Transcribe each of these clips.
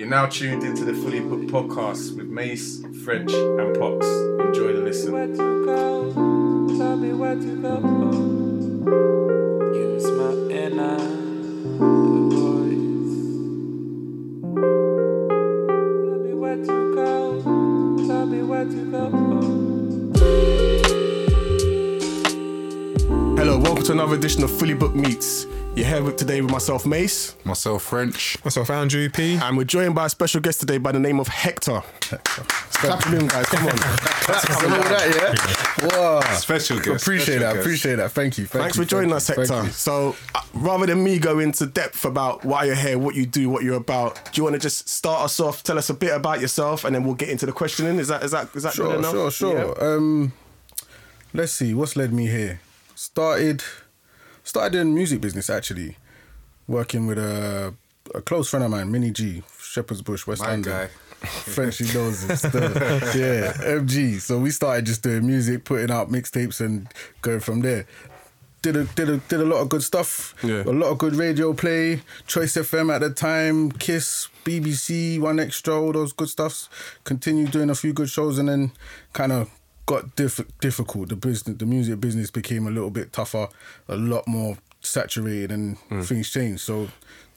You're now tuned into the Fully Booked podcast with Mace, French, and Pox. Enjoy the listen. Where to go? Tell me where to go. Use my inner voice. Tell me where to go. Tell me where to go. Hello, welcome to another edition of Fully Booked Meets. You're here with, today with myself, Mace, Myself French. Myself, Andrew P. and we're joined by a special guest today by the name of Hector. Clap him in, guys. Come on. And all that, yeah. Wow. Special guest. Appreciate special that. guest. Appreciate that. Thank you. Thank Thanks you, for joining thank us, Hector. So, uh, rather than me go into depth about why you're here, what you do, what you're about, do you want to just start us off? Tell us a bit about yourself, and then we'll get into the questioning. Is that is that is that good enough? Sure, enough? sure, sure. Um, let's see. What's led me here? Started, started in music business actually, working with a, a close friend of mine, Minnie G, Shepherd's Bush, West My London. guy. Frenchy knows it still. yeah, MG. So we started just doing music, putting out mixtapes, and going from there. Did a did a did a lot of good stuff. Yeah. A lot of good radio play. Choice FM at the time, Kiss, BBC, One Extra, all those good stuffs. Continued doing a few good shows, and then kind of got diff- difficult. The business, the music business became a little bit tougher, a lot more saturated, and hmm. things changed. So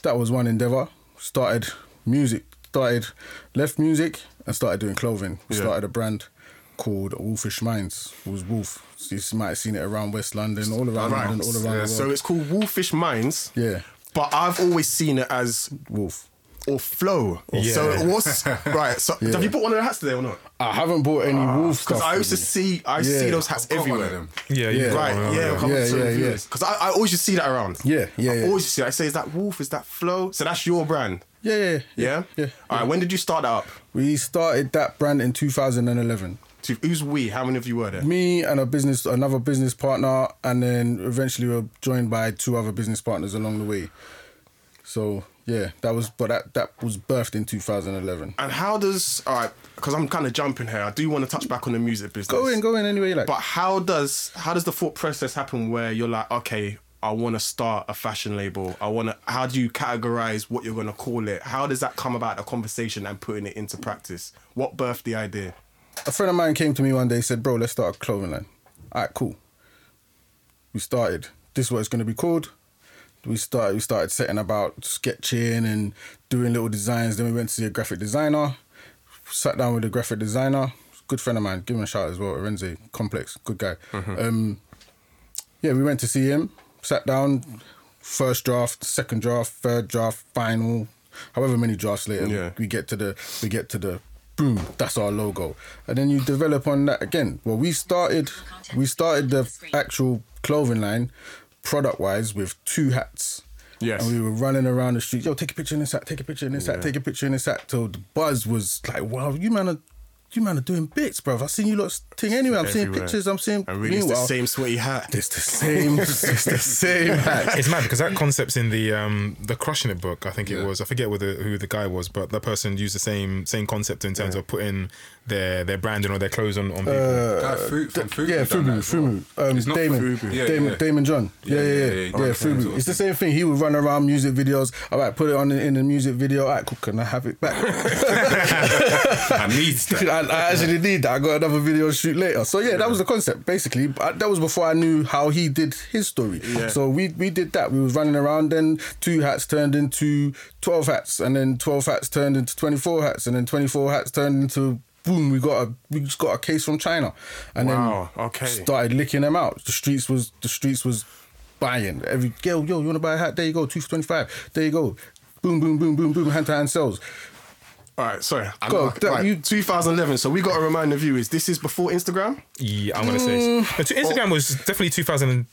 that was one endeavor. Started music. Started left music and started doing clothing. Yeah. Started a brand called Wolfish Minds. It was Wolf. So you might have seen it around West London, all around Right. London, all around Yeah, the world. So it's called Wolfish Minds. yeah, But I've always seen it as Wolf. Or flow. Yeah. So what's right? So Yeah. have you put one of the hats today or not? I haven't bought any ah, Wolf Because. I used to see, I used to see those hats Got one of everywhere. them. Yeah, Yeah. yeah. Right, yeah, Yeah, yeah, yeah. Because I, I always just see that around. Yeah, yeah, I yeah. always see. That. I say, is that Wolf? Is that Flow? So that's your brand. Yeah, yeah, Yeah. yeah. All right. When did you start that up? We started that brand in 2011. To, who's we? How many of you were there? Me and a business, another business partner, and then eventually we were joined by two other business partners along the way. So yeah, that was, but that that was birthed in 2011. And how does all right? Because I'm kind of jumping here. I do want to touch back on the music business. Go in, go in anyway you like. But how does how does the thought process happen where you're like, okay, I want to start a fashion label. I want to. How do you categorize what you're gonna call it? How does that come about? A conversation and putting it into practice. What birthed the idea? a friend of mine came to me one day said, "Bro, let's start a clothing line." All right, cool. We started. This is what it's going to be called. We started. We started setting about sketching and doing little designs. Then we went to see a graphic designer. Sat down with a graphic designer, good friend of mine. Give him a shout as well. Renzi, complex, good guy. Um, yeah, we went to see him. Sat down. First draft, second draft, third draft, final. However many drafts later, Yeah. we get to the we get to the boom. That's our logo, and then you develop on that again. Well, we started we started the actual clothing line, product wise, with two hats. Yes. And we were running around the street. Yo, take a picture in this hat. Take a picture in this hat. Take a picture in this hat. Till the buzz was like, wow, you man are. You man are doing bits, bro. I've seen you lot thing anyway. I'm seeing Everywhere. pictures. I'm seeing. And really, it's the Meanwhile, same sweaty hat. It's the same. it's the same hat. It's mad because that concept's in the um the crushing it book. I think it was. I forget who the, who the guy was, but that person used the same same concept in terms of putting their their branding or their clothes on on people. Guy Fu- from Fubu yeah, done that Fubu, as well. Fubu. Um, It's not Daymond, Fubu. Yeah, Daymond, yeah. Daymond John. Yeah, yeah, yeah, yeah. yeah, yeah. Fubu. Okay. It's the same thing. He would run around music videos. All right, put it on in, in the music video. All right, cool. Can I have it back? I need that. I, I actually need that. I got another video shoot later. So yeah, that was the concept basically. But that was before I knew how he did his story. Yeah. So we we did that. We was running around. Then two hats turned into twelve hats, and then twelve hats turned into twenty four hats, and then twenty four hats turned into. Boom! We got a we just got a case from China, and Wow, then okay. started licking them out. The streets was the streets was buying every girl. yo. You want to buy a hat? There you go, two for twenty five. There you go. Boom boom boom boom boom. Hand to hand sales. All right, sorry. I Go, know- that- right, you- 2011. So we got to remind the viewers. This is before Instagram. yeah, I'm gonna say. Mm. But to- Instagram was definitely 2000.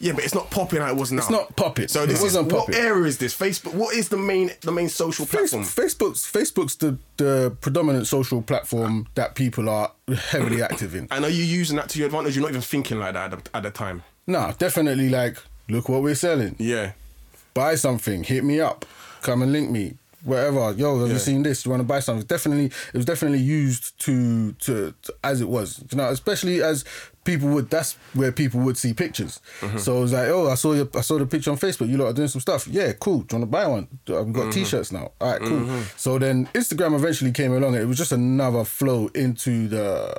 Yeah, but it's not popping like it was now. It's not popping. So It this wasn't is, what popping. era is this? Facebook. What is the main the main social platform? Face- Facebook's Facebook's the, the predominant social platform that people are heavily active in. And are you using that to your advantage? You're not even thinking like that at the, at the time. Nah, definitely like look what we're selling. Yeah. Buy something, hit me up, come and link me. Whatever. Yo, have Yeah. you seen this? You want to buy something? Definitely, it was definitely used to, to to as it was. You know, especially as people would. That's where people would see pictures. Mm-hmm. So it was like, oh, I saw your, I saw the picture on Facebook. You lot are doing some stuff. Yeah, cool. Do you want to buy one? I've got Mm-hmm. t-shirts now. All right, cool. So then Instagram eventually came along. and It was just another flow into the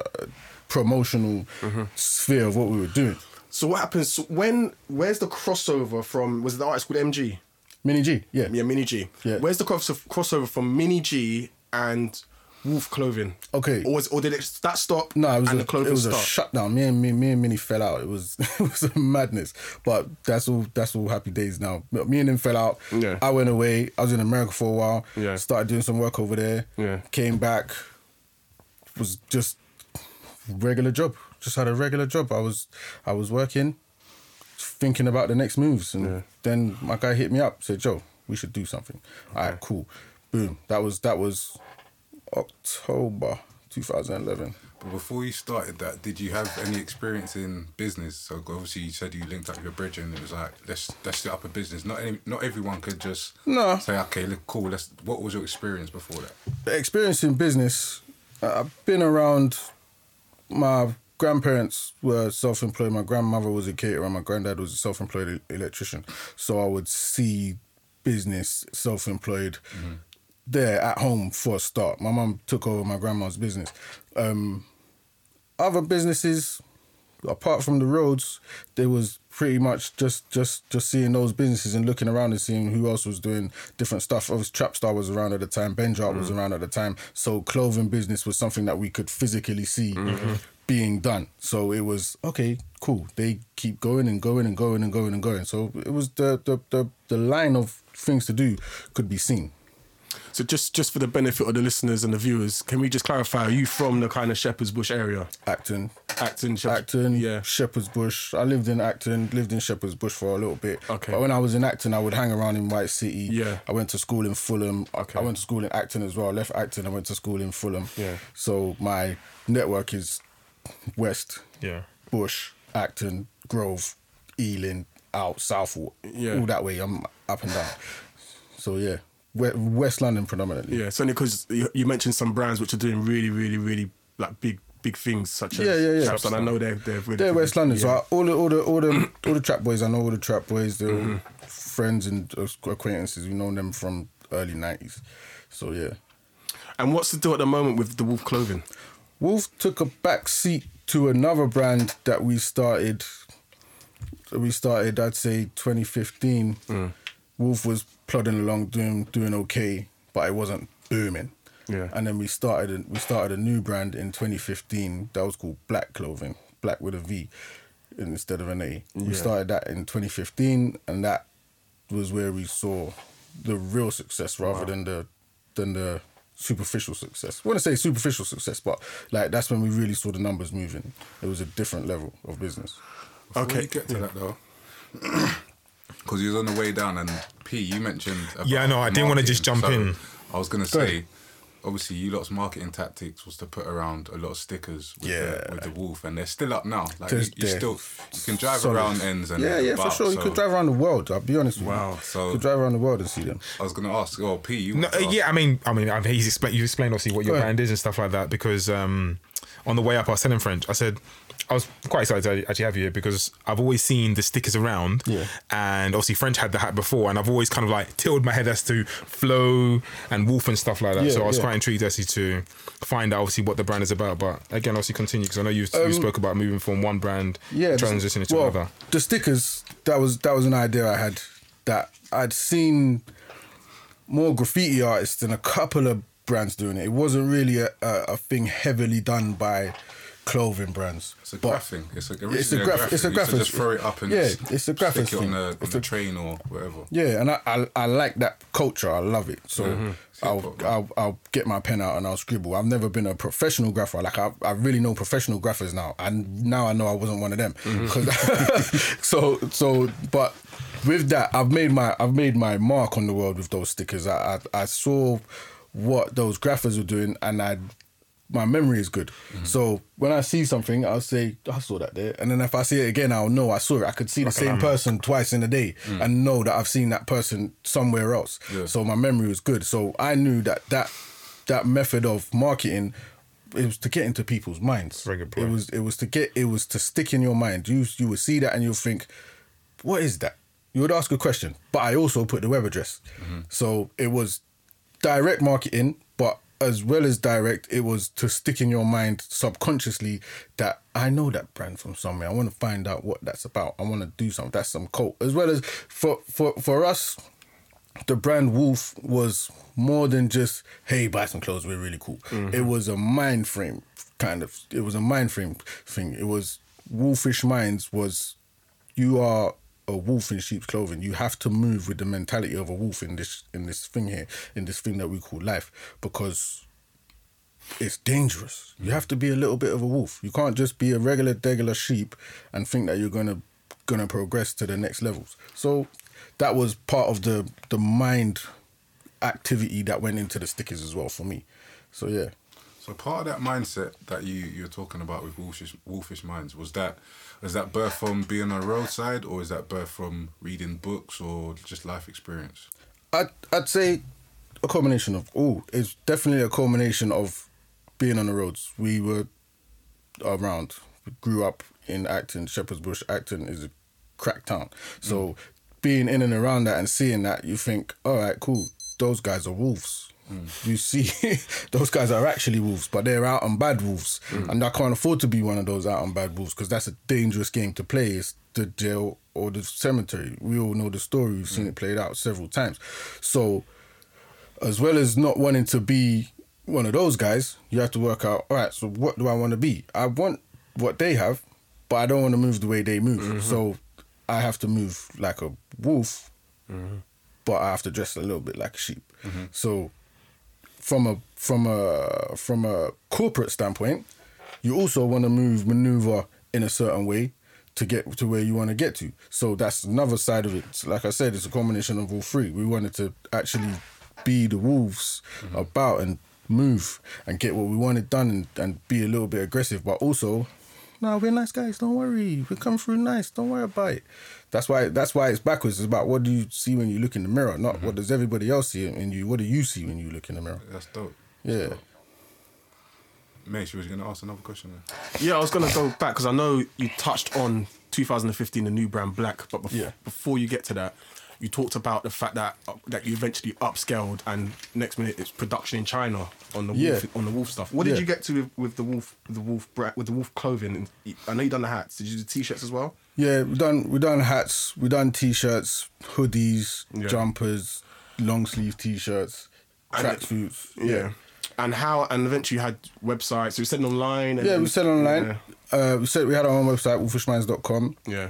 promotional Mm-hmm. sphere of what we were doing. So what happens so when? Where's the crossover from? Was it the artist called MG? Mini G, yeah. Yeah, Mini G. Yeah. Where's the cross- crossover from Mini G and Wolf Clothing? Okay. Or, was, or did it that stop? No, it was, and a, the clothing it was a shutdown. Me and me, me and Minnie fell out. It was it was a madness. But that's all that's all happy days now. But Me and him fell out. Yeah. I went away. I was in America for a while. Yeah. Started doing some work over there. Yeah. Came back. Was just regular job. Just had a regular job. I was I was working, thinking about the next moves, and then my guy hit me up. Said, "Joe, we should do something." All right, cool. Boom. That was that was October 2011. But before you started that, did you have any experience in business? So obviously you said you linked up with your bridge and it was like let's let's set up a business. Not any, not everyone could just No. say okay, look, cool. Let's. What was your experience before that? the experience in business, I've been around. My grandparents were self-employed. My grandmother was a caterer. My granddad was a self-employed electrician. So I would see business self-employed mm-hmm. there at home for a start. My mum took over my grandma's business. Um, other businesses, apart from the roads, there was pretty much just just just seeing those businesses and looking around and seeing who else was doing different stuff. Obviously, Trapstar was around at the time. Benjart was mm-hmm. around at the time. So clothing business was something that we could physically see mm-hmm. Being done. So it was okay, cool. They keep going and going and going and going and going. So it was the the the, the line of things to do could be seen. So just just for the benefit of the listeners and the viewers, can we just clarify? Are you from the kind of Shepherd's Bush area? Acton, Acton, Shepherd's Acton, Yeah. Shepherd's Bush. I lived in Acton, lived in Shepherd's Bush for a little bit. Okay. But when I was in Acton, I would hang around in White City. Yeah. I went to school in Fulham. Okay. I went to school in Acton as well. I left Acton, I went to school in Fulham. Yeah. So my network is West, Yeah. Bush, Acton, Grove, Ealing, out, Southall. Yeah. All that way. I'm up and down. So yeah. West London predominantly. Yeah, it's only because you, you mentioned some brands which are doing really, really, really like big, big things such as Yeah, yeah, yeah. Trapstar. I know they're they're really They're West London. So I, all the all the all the all the trap boys, I know all the trap boys. They're Mm-hmm. friends and acquaintances. We know them from early nineties. So yeah, And what's the deal at the moment with the Wolf Clothing? Wolf took a back seat to another brand that we started. We started, I'd say, 2015. Mm. Wolf was plodding along, doing doing okay, but it wasn't booming. Yeah. And then we started we started a new brand in 2015 that was called Black Clothing, Black with a V instead of an A. Yeah. We started that in 2015, and that was where we saw the real success rather than the than the superficial success. I want to say superficial success, but like that's when we really saw the numbers moving. It was a different level of business. Before Okay. you get to that though, because you was on the way down, and P, you mentioned. about Yeah, I know, I didn't wanna just jump So in. I was gonna Go say, ahead. Obviously, you lot's marketing tactics was to put around a lot of stickers with, Yeah. the, with the wolf, and they're still up now. Like you, you still you can drive solid. around ends and yeah, yeah, for about, sure. You could drive around the world. I'll be honest with Wow. you. So- you could drive around the world and see them. I was gonna ask, oh P, you No, uh, yeah, I mean, I mean, I've, he's explained. You explained obviously what your Go ahead. brand is and stuff like that. Because um, on the way up, I was telling French. I said I was quite excited to actually have you here because I've always seen the stickers around. Yeah. And obviously French had the hat before, and I've always kind of like tilted my head as to flow and wolf and stuff like that. Yeah, so I was yeah. quite intrigued actually to find out obviously what the brand is about. But again, obviously continue because I know you you Um, spoke about moving from one brand yeah, transitioning to well, another. The stickers that was that was an idea I had that I'd seen more graffiti artists than a couple of brands doing it. It wasn't really a, a, a thing heavily done by clothing brands. It's a But graphic. It's a, It's a graph- it's a You used to graphics- Just throw it up and yeah, it's a stick it on the, on the train or whatever. Yeah, and I, I I like that culture. I love it. So Mm-hmm. I'll, Hip-hop, I'll I'll get my pen out and I'll scribble. I've never been a professional grapher. Like I, I really know professional graphers now, and now I know I wasn't one of them. Mm-hmm. so so, but with that, I've made my I've made my mark on the world with those stickers. I I, I saw what those graphers were doing, and I my memory is good. Mm-hmm. So when I see something, I'll say, I saw that there. And then if I see it again, I'll know I saw it. I could see the same person twice in a day Mm. and know that I've seen that person somewhere else. Yeah. So my memory was good. So I knew that that that method of marketing it was to get into people's minds. It was it was to get it was to stick in your mind. You you would see that and you'll think, what is that? You would ask a question, but I also put the web address. So it was direct marketing, but as well as direct, it was to stick in your mind subconsciously that I know that brand from somewhere. I want to find out what that's about. I want to do something. That's some cult. As well as for for for us, the brand Wolf was more than just hey buy some clothes we're really cool. Mm-hmm. It was a mind frame kind of. It was a mind frame thing. It was Wolfish Minds was you are a wolf in sheep's clothing. You have to move with the mentality of a wolf in this in this thing here in this thing that we call life because it's dangerous. You have to be a little bit of a wolf. You can't just be a regular degular sheep and think that you're gonna gonna progress to the next levels. So that was part of the the mind activity that went into the stickers as well for me. So yeah. So part of that mindset that you you're talking about with wolfish wolfish minds was that was that birth from being on the roadside or is that birth from reading books or just life experience? I'd I'd say a combination of all. It's definitely a combination of being on the roads. We were around, we grew up in Acton, Shepherd's Bush. Acton is a crack town, so mm. being in and around that and seeing that, you think, all right, cool. Those guys are wolves. You see, those guys are actually wolves, but they're out on bad wolves, mm. and I can't afford to be one of those out on bad wolves because that's a dangerous game to play. It's the jail or the cemetery. We all know the story. We've seen mm. it played out several times. So, as well as not wanting to be one of those guys, you have to work out. All right, so what do I want to be? I want what they have, but I don't want to move the way they move. Mm-hmm. So, I have to move like a wolf, mm-hmm. but I have to dress a little bit like a sheep. Mm-hmm. So, from a from a from a corporate standpoint, you also want to move maneuver in a certain way to get to where you want to get to. So that's another side of it. So like I said, it's a combination of all three. We wanted to actually be the wolves mm-hmm. about and move and get what we wanted done and, and be a little bit aggressive, but also, no, we're nice guys. Don't worry, we come through nice. Don't worry about it. That's why. That's why it's backwards. It's about what do you see when you look in the mirror, not what does everybody else see in you. What do you see when you look in the mirror? That's dope. Yeah. Mace, you was gonna ask another question then? Yeah, I was gonna go back because I know you touched on 2015, the new brand Black, but bef- Yeah. before you get to that, you talked about the fact that uh, that you eventually upscaled and next minute it's production in China on the Yeah. wolf, on the wolf stuff. What did Yeah. you get to with, with the wolf the wolf with the wolf clothing? I know you done the hats. Did you do the t-shirts as well? Yeah, we done we done hats, we done t-shirts, hoodies, Yeah. jumpers, long sleeve t-shirts, tracksuits. Yeah. And how? And eventually you had websites. So you said online. And Yeah, we sell online. Yeah. Uh, we said we had our own website, wolfishminds.com, yeah.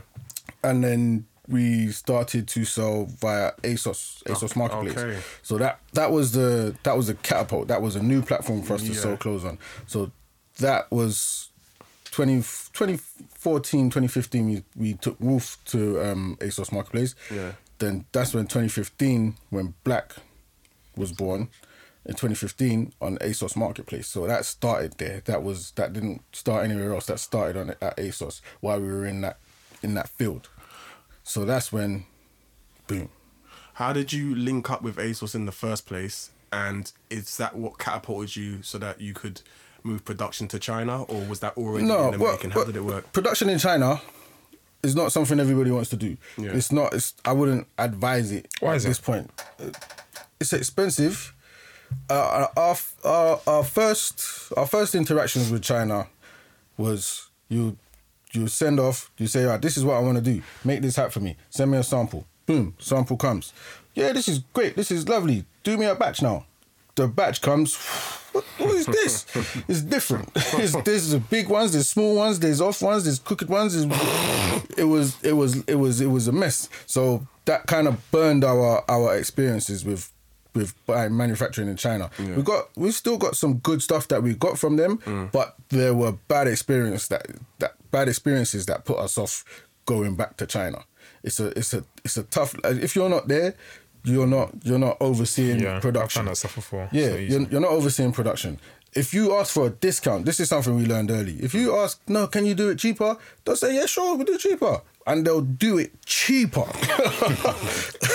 and then we started to sell via ASOS, ASOS Marketplace. okay. So that that was the that was the catapult. That was a new platform for us to Yeah. sell clothes on. So that was 20, 2014, 2015, we, we took Wolf to um, ASOS Marketplace. Yeah. Then that's when 2015, when Black was born, in 2015 on ASOS Marketplace. So that started there. That was that didn't start anywhere else. That started on at ASOS while we were in that in that field. So that's when, boom. How did you link up with ASOS in the first place? And is that what catapulted you so that you could move production to China, or was that already No, in the? How did it work? Production in China is not something everybody wants to do. Yeah. It's not. It's, I wouldn't advise it Why at is this it? point. Uh, It's expensive. Uh, our, our our first our first interactions with China was you you send off. You say, "All right, this is what I want to do. Make this hat for me. Send me a sample. Boom, sample comes. Yeah, this is great. This is lovely. Do me a batch now. The batch comes. What, what is this? it's different. It's, there's the big ones. There's small ones. There's off ones. There's crooked ones. It was it was it was it was a mess. So that kind of burned our our experiences with with buying manufacturing in China. We got we still got some good stuff that we got from them, mm. but there were bad experience that that bad experiences that put us off going back to China. It's a it's a it's a tough. If you're not there, you're not you're not overseeing Yeah, I've production. done that stuff before. Yeah, So you're, you're not overseeing production. if you ask for a discount, this is something we learned early. If you ask, no, can you do it cheaper? They'll say, yeah, sure, we'll do it cheaper. And they'll do it cheaper.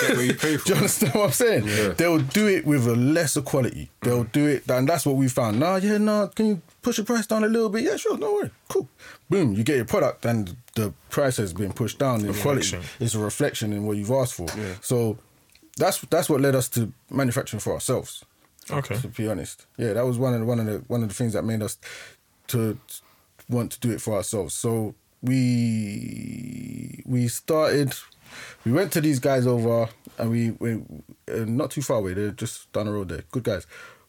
You. Do you understand what I'm saying? Yeah. They'll do it with a lesser quality. They'll do it, and that's what we found. Nah, yeah, nah, can you push the price down a little bit? Yeah, sure, no worry. Cool. Boom, you get your product, and the price has been pushed down in quality. Reflection. It's a reflection in what you've asked for. So that's that's what led us to manufacturing for ourselves. Okay. To be honest, yeah, that was one of the, one of the one of the things that made us to want to do it for ourselves. So we we started. We went to these guys over, and we went uh, not too far away. They're just down the road there. Good guys,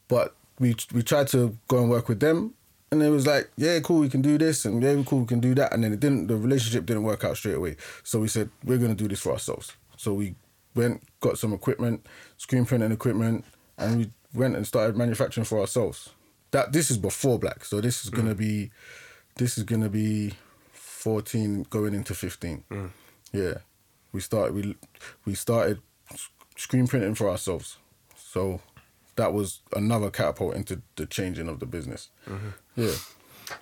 but we we tried to go and work with them, and it was like, yeah, cool, we can do this, and yeah, cool, we can do that, and then it didn't. The relationship didn't work out straight away. So we said we're gonna do this for ourselves. So we went, got some equipment, screen printing equipment, and we went and started manufacturing for ourselves. That this is before black, so this is gonna mm. be, this is gonna be, fourteen going into fifteen. Mm. Yeah, we started we we started screen printing for ourselves, so that was another catapult into the changing of the business. Mm-hmm. Yeah,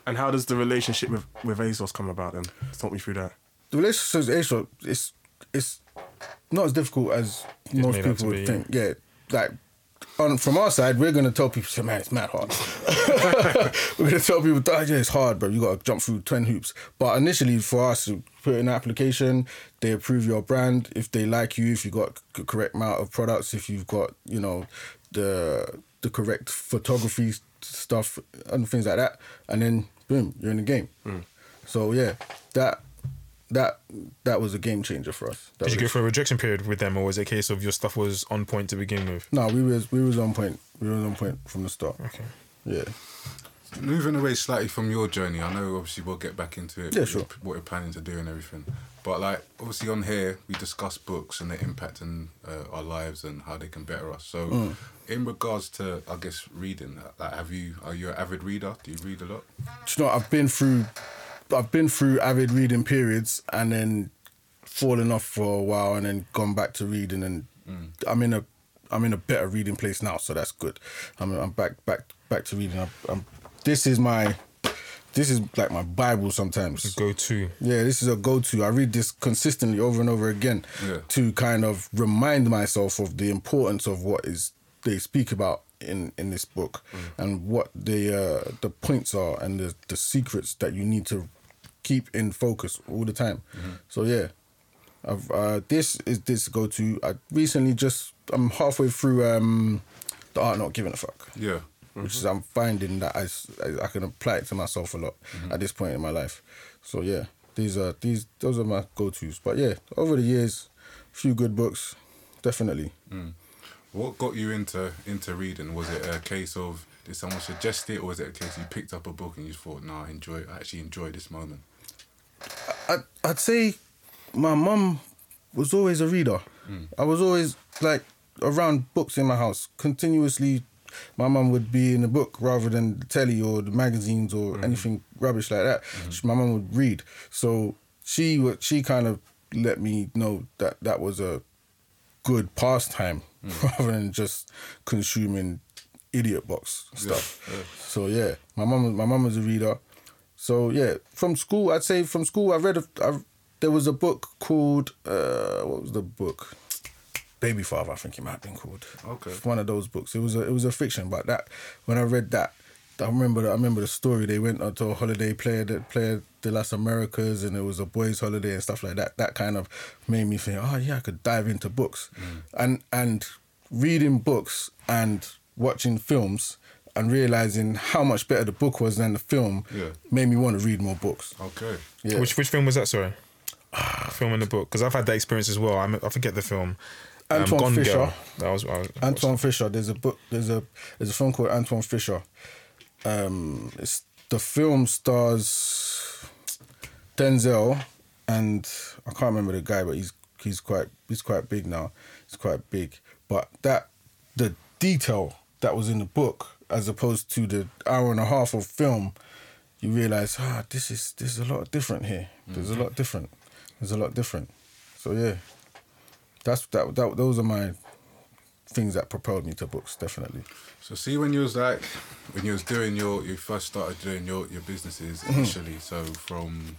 And how does the relationship with, with ASOS come about then? Talk me through that. the relationship with ASOS is it's not as difficult as most people would be, think. Yeah, like on from our side, we're gonna tell people, man, it's mad hard. we're gonna tell people, oh, yeah, it's hard, bro. You gotta jump through ten hoops. But initially, for us, to put in an application, they approve your brand. If they like you, if you got c- correct amount of products, if you've got you know the the correct photography stuff and things like that, and then boom, you're in the game. So yeah, that that that was a game changer for us. That Did you was- go for a rejection period with them, or was it a case of your stuff was on point to begin with? No, we was we was on point. We was on point from the start. Okay. Yeah. Moving away slightly from your journey, I know obviously we'll get back into it. Yeah, what sure. you're- What you're planning to do and everything. But like obviously on here we discuss books and their impact on uh, our lives and how they can better us. So Mm. in regards to I guess reading, like have you are you an avid reader? Do you read a lot? Do you know, I've been through, I've been through avid reading periods and then fallen off for a while and then gone back to reading and mm. I'm in a, I'm in a better reading place now, so that's good. I'm, I'm back, back, back to reading. I'm, I'm, this is my, this is like my Bible sometimes. Go to. Yeah, this is a go-to. I read this consistently over and over again Yeah. to kind of remind myself of the importance of what is they speak about in in this book and what the uh, the points are and the the secrets that you need to keep in focus all the time. So yeah, I've uh, this is this go-to. I recently just I'm halfway through um, the art not giving a fuck Yeah. which is I'm finding that I I can apply it to myself a lot at this point in my life. So yeah, these are these those are my go tos. But yeah, over the years, a few good books, definitely. What got you into into reading? Was it a case of did someone suggest it, or was it a case you picked up a book and you thought, "No, I enjoy. I actually enjoy this moment." I I'd say my mum was always a reader. Hmm. I was always like around books in my house continuously. My mum would be in the book rather than the telly or the magazines or hmm. anything rubbish like that. Hmm. She- My mum would read, so she would she kind of let me know that that was a good pastime rather than just consuming idiot box stuff. So yeah, my mum my mum was a reader. So yeah, from school, I'd say from school, I read. A, I, there was a book called uh, what was the book? Baby Father, I think it might have been called. Okay. one of those books. It was a it was a fiction, but that when I read that, I remember the, I remember the story. They went on to a holiday, played that played the Las Americas, and it was a boys' holiday and stuff like that. That kind of made me think, oh yeah, I could dive into books, and and reading books and watching films and realizing how much better the book was than the film Yeah. made me want to read more books. Okay. Yeah. Which which film was that? Sorry, film in the book because I've had that experience as well. I'm, I forget the film. Um, Antwone Gone Fisher. Girl. That was, I was Antwone Fisher. There's a book. There's a there's a film called Antwone Fisher. Um, it's the film stars Denzel and I can't remember the guy, but he's he's quite he's quite big now. He's quite big, but that the detail that was in the book as opposed to the hour and a half of film, you realize ah this is this is a lot different here. There's a lot different. There's a lot different. So yeah, that's that that those are my things that propelled me to books. Definitely. So see when you was like when you was doing your you first started doing your your businesses mm-hmm. initially. So from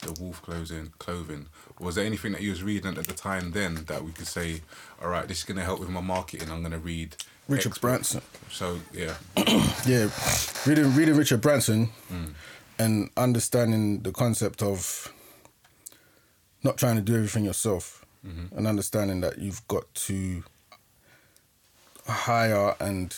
the wolf clothing clothing was there anything that you was reading at the time then that we could say, all right, this is gonna help with my marketing. I'm gonna read Richard X book." Branson. So yeah, Yeah, reading reading Richard Branson mm. and understanding the concept of not trying to do everything yourself mm-hmm. and understanding that you've got to hire and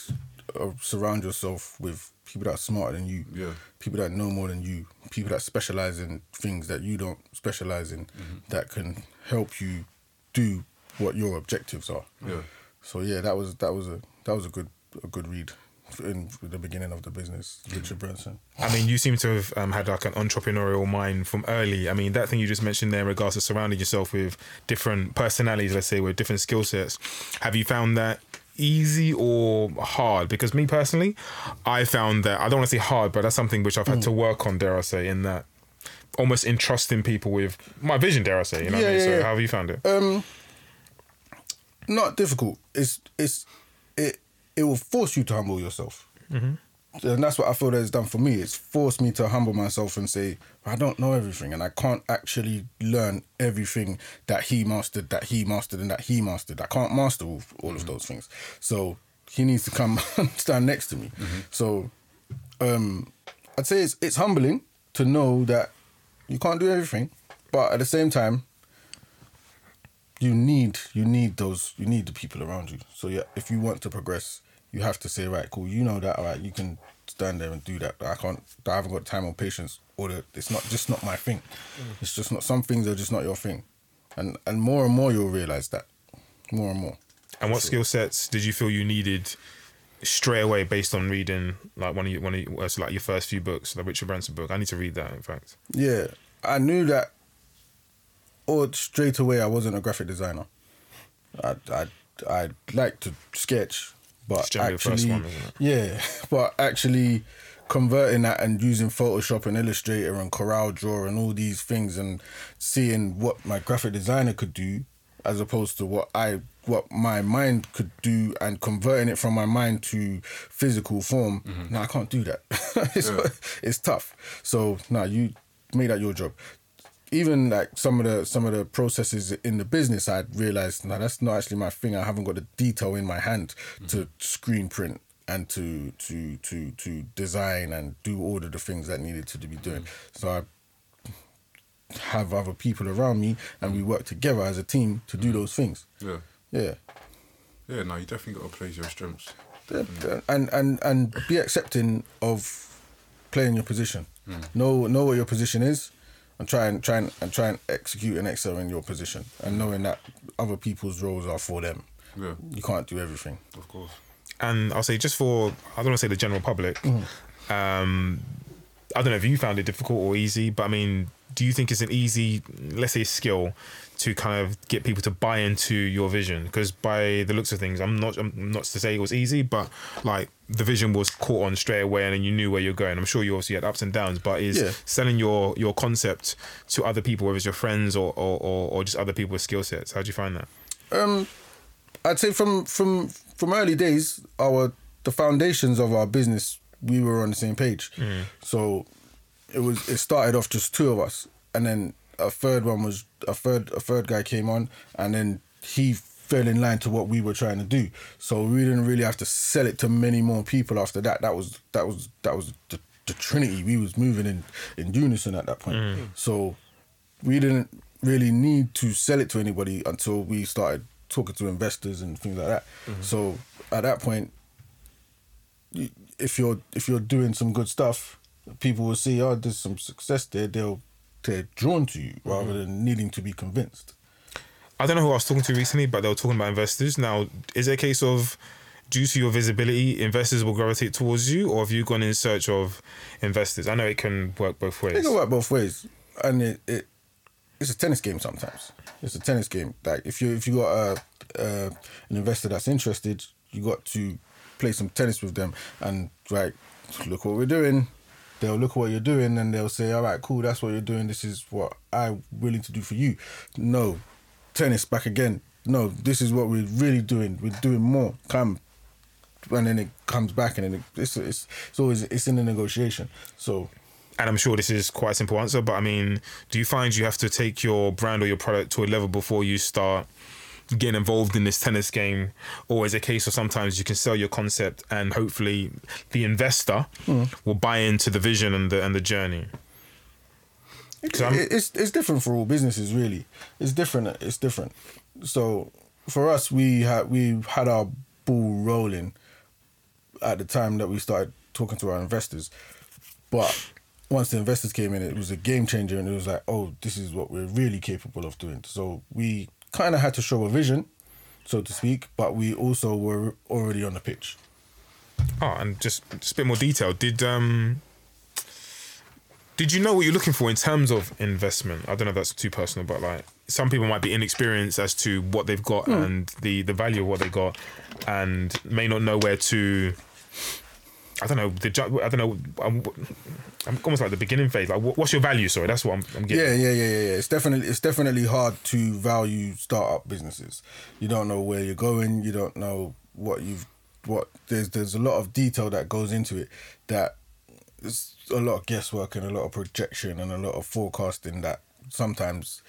uh, surround yourself with people that are smarter than you, Yeah. people that know more than you, people that specialize in things that you don't specialize in, that can help you do what your objectives are. Yeah. So yeah, that was that was a that was a good a good read in the beginning of the business, Richard Branson. I mean, you seem to have um, had like an entrepreneurial mind from early. I mean, that thing you just mentioned there in regards to surrounding yourself with different personalities, let's say, with different skill sets. Have you found that easy or hard? Because me personally, I found that I don't want to say hard, but that's something which I've had to work on, dare I say, in that almost entrusting people with my vision, dare I say. You know what I Yeah, mean? yeah, so yeah. how have you found it? Um, not difficult. It's it's it it will force you to humble yourself. Mm-hmm. And that's what I feel that it's done for me. It's forced me to humble myself and say, I don't know everything and I can't actually learn everything that he mastered, that he mastered, and that he mastered. I can't master all, all of those things. So he needs to come and stand next to me. So um, I'd say it's, it's humbling to know that you can't do everything, but at the same time, you need you need those you need the people around you. So yeah, if you want to progress, you have to say right, cool. You know that, all right. You can stand there and do that. I can't. I haven't got time or patience, or the, it's not just not my thing. Mm. It's just not. Some things are just not your thing, and and more and more you'll realize that, more and more. And what skill sets did you feel you needed straight away based on reading like one of your, one of your, so like your first few books, the Richard Branson book? I need to read that. In fact, Yeah, I knew that. Or straight away, I wasn't a graphic designer. I I I like to sketch, but It's generally the first actually, one, yeah, but actually converting that and using Photoshop and Illustrator and Corel Draw and all these things and seeing what my graphic designer could do, as opposed to what I what my mind could do and converting it from my mind to physical form. Mm-hmm. No, I can't do that. it's, Yeah. it's tough. So no, you made that your job. Even like some of the some of the processes in the business, I realized now that's not actually my thing. I haven't got the detail in my hand to mm-hmm. screen print and to to to to design and do all of the things that needed to be doing. Mm-hmm. So I have other people around me, and we mm-hmm. work together as a team to do those things. yeah, Yeah. yeah. No, you definitely got to play your strengths. Mm. Yeah, and and and be accepting of playing your position. Mm. Know know what your position is, and try and try and, and try and execute and excel in your position, and knowing that other people's roles are for them. Yeah, You can't do everything. of course. and I'll say just for I don't want to say the general public. Mm-hmm. Um, I don't know if you found it difficult or easy, but I mean, do you think it's an easy, let's say, skill to kind of get people to buy into your vision? Because by the looks of things, I'm not, I'm not to say it was easy, but like the vision was caught on straight away, and then you knew where you're going. I'm sure you obviously had ups and downs, but is Yeah. selling your your concept to other people, whether it's your friends or or, or, or just other people with skill sets? How do you find that? Um, I'd say from from from early days, our the foundations of our business, we were on the same page. So it was it started off just two of us, and then a third one was a third a third guy came on, and then he fell in line to what we were trying to do. So we didn't really have to sell it to many more people after that. That was that was that was the, the trinity. We was moving in in unison at that point. Mm. So we didn't really need to sell it to anybody until we started talking to investors and things like that. Mm-hmm. So at that point, if you're if you're doing some good stuff, people will see, oh, there's some success there. They'll they're drawn to you rather than needing to be convinced. I don't know who I was talking to recently, but they were talking about investors. Now, is it a case of due to your visibility, investors will gravitate towards you, or have you gone in search of investors? I know it can work both ways. It can work both ways, and it, it it's a tennis game sometimes. It's a tennis game. Like if you if you got a, uh, an investor that's interested, you got to play some tennis with them and like look what we're doing. They'll look at what you're doing and they'll say, "All right, cool. That's what you're doing. This is what I'm willing to do for you." No, tennis back again. no, this is what we're really doing. We're doing more. Come, and then it comes back, and then it, it's it's it's always it's in the negotiation. So and I'm sure this is quite a simple answer, but I mean, do you find you have to take your brand or your product to a level before you start getting involved in this tennis game, or is it a case of sometimes you can sell your concept and hopefully the investor hmm. will buy into the vision and the and the journey? 'Cause I'm- it's it's different for all businesses, really. It's different. It's different. So for us, we had we had our ball rolling at the time that we started talking to our investors, but once the investors came in, it was a game changer, and it was like, oh, this is what we're really capable of doing. So we kind of had to show a vision, so to speak, but we also were already on the pitch. Oh, and just just a bit more detail. Did um did you know what you're looking for in terms of investment? I don't know if that's too personal, but like some people might be inexperienced as to what they've got and the the value of what they got, and may not know where to. I don't know the. I don't know. I'm, I'm almost like the beginning phase. Like, what's your value? Sorry, that's what I'm, I'm getting. Yeah, yeah, yeah, yeah. It's definitely it's definitely hard to value startup businesses. You don't know where you're going. You don't know what you've what there's there's a lot of detail that goes into it that it's a lot of guesswork and a lot of projection and a lot of forecasting that sometimes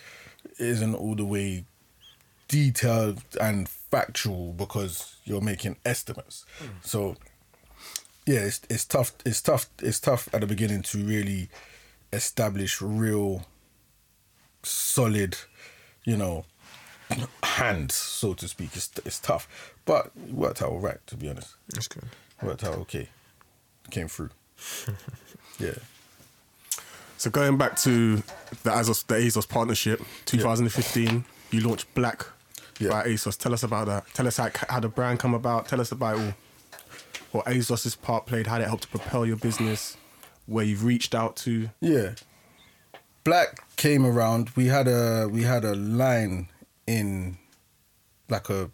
isn't all the way detailed and factual because you're making estimates. Hmm. So yeah, it's it's tough. It's tough. It's tough at the beginning to really establish real, solid, you know, hands, so to speak. It's it's tough, but it worked out all right. To be honest, That's good. worked out okay. Came through. yeah. So going back to the ASOS, the ASOS partnership, 2015, you launched Black Yeah. by ASOS. Tell us about that. Tell us how, how the brand come about. Tell us about it all. What ASOS's part played, how it helped to propel your business, where you've reached out to. Yeah. Black came around. We had a we had a line in like a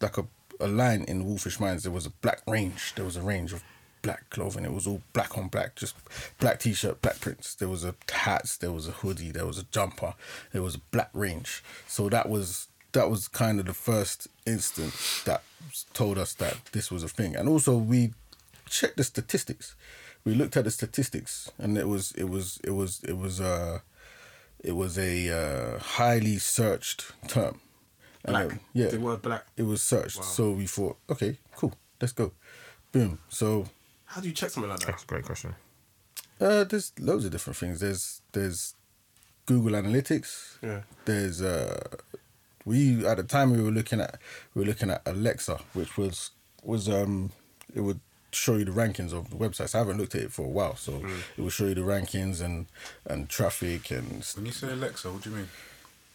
like a, a line in Wolfish Minds. There was a black range. There was a range of black clothing. It was all black on black, just black t shirt, black prints. There was a hats, there was a hoodie, there was a jumper, there was a black range. So that was that was kind of the first instance that told us that this was a thing. And also we checked the statistics. We looked at the statistics, and it was it was it was it was uh it was a uh, highly searched term. And Black. it- yeah, The word black. it was searched. So we thought, okay, cool, let's go. Boom. So How do you check something like that? That's a great question. uh, there's loads of different things. There's there's Google Analytics. Yeah. There's uh, we at the time we were looking at we were looking at Alexa, which was was um it would show you the rankings of the websites. I haven't looked at it for a while, so it will show you the rankings and and traffic and When you say Alexa, what do you mean?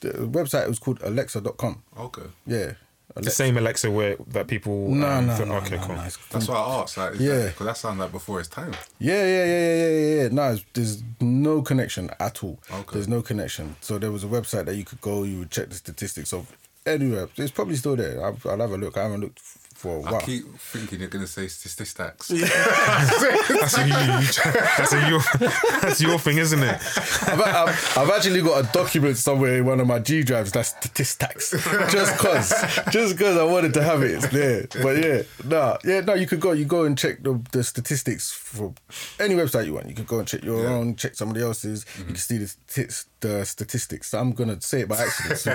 the website was called Alexa.com. Okay. Yeah. The same Alexa where that people. No, um, no, feel- no, okay, no, cool. no, it's That's why I asked. Like, Yeah. Because that sounds like before its time. Yeah, yeah, yeah, yeah, yeah, yeah, yeah. No, it's, there's no connection at all. Okay. There's no connection. So there was a website that you could go, you would check the statistics of anywhere. It's probably still there. I'll, I'll have a look. I haven't looked f- for a I while. keep thinking you're going to say statistics. That's a, you, that's a your that's your thing, isn't it? I've, I've, I've actually got a document somewhere in one of my G drives that's statistics. Just cause, just cause I wanted to have it. It's there. But yeah, no, yeah, no. You could go, you go and check the, the statistics for any website you want. You could go and check your Yeah. own, check somebody else's. You can mm-hmm. see the, stati- the statistics. I'm gonna say it by accident. so-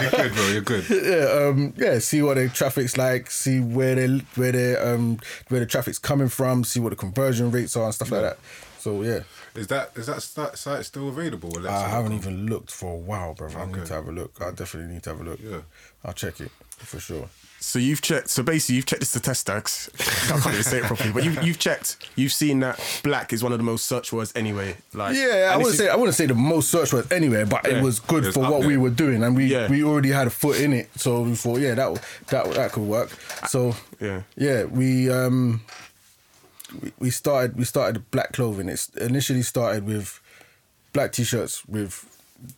you're good, bro. You're good. yeah, um, yeah. See what the traffic's like. See where they where they um where the traffic's coming from. See what the conversion rates are and stuff like that. So yeah, Is that is that site still available? I haven't even looked for a while, bro. I need Okay. to have a look. I definitely need to have a look. Yeah. I'll check it for sure. So you've checked. So basically, you've checked this the statistics. I can't even say it properly, but you've, you've checked. You've seen that black is one of the most searched words anyway. Like Yeah, I wouldn't say I wouldn't say the most search words anywhere, but Yeah. it was good It's for up what we were doing, and we Yeah. we already had a foot in it, so we thought, yeah, that that that could work. So Yeah. yeah, we um we, we started we started black clothing. It's initially started with black t-shirts with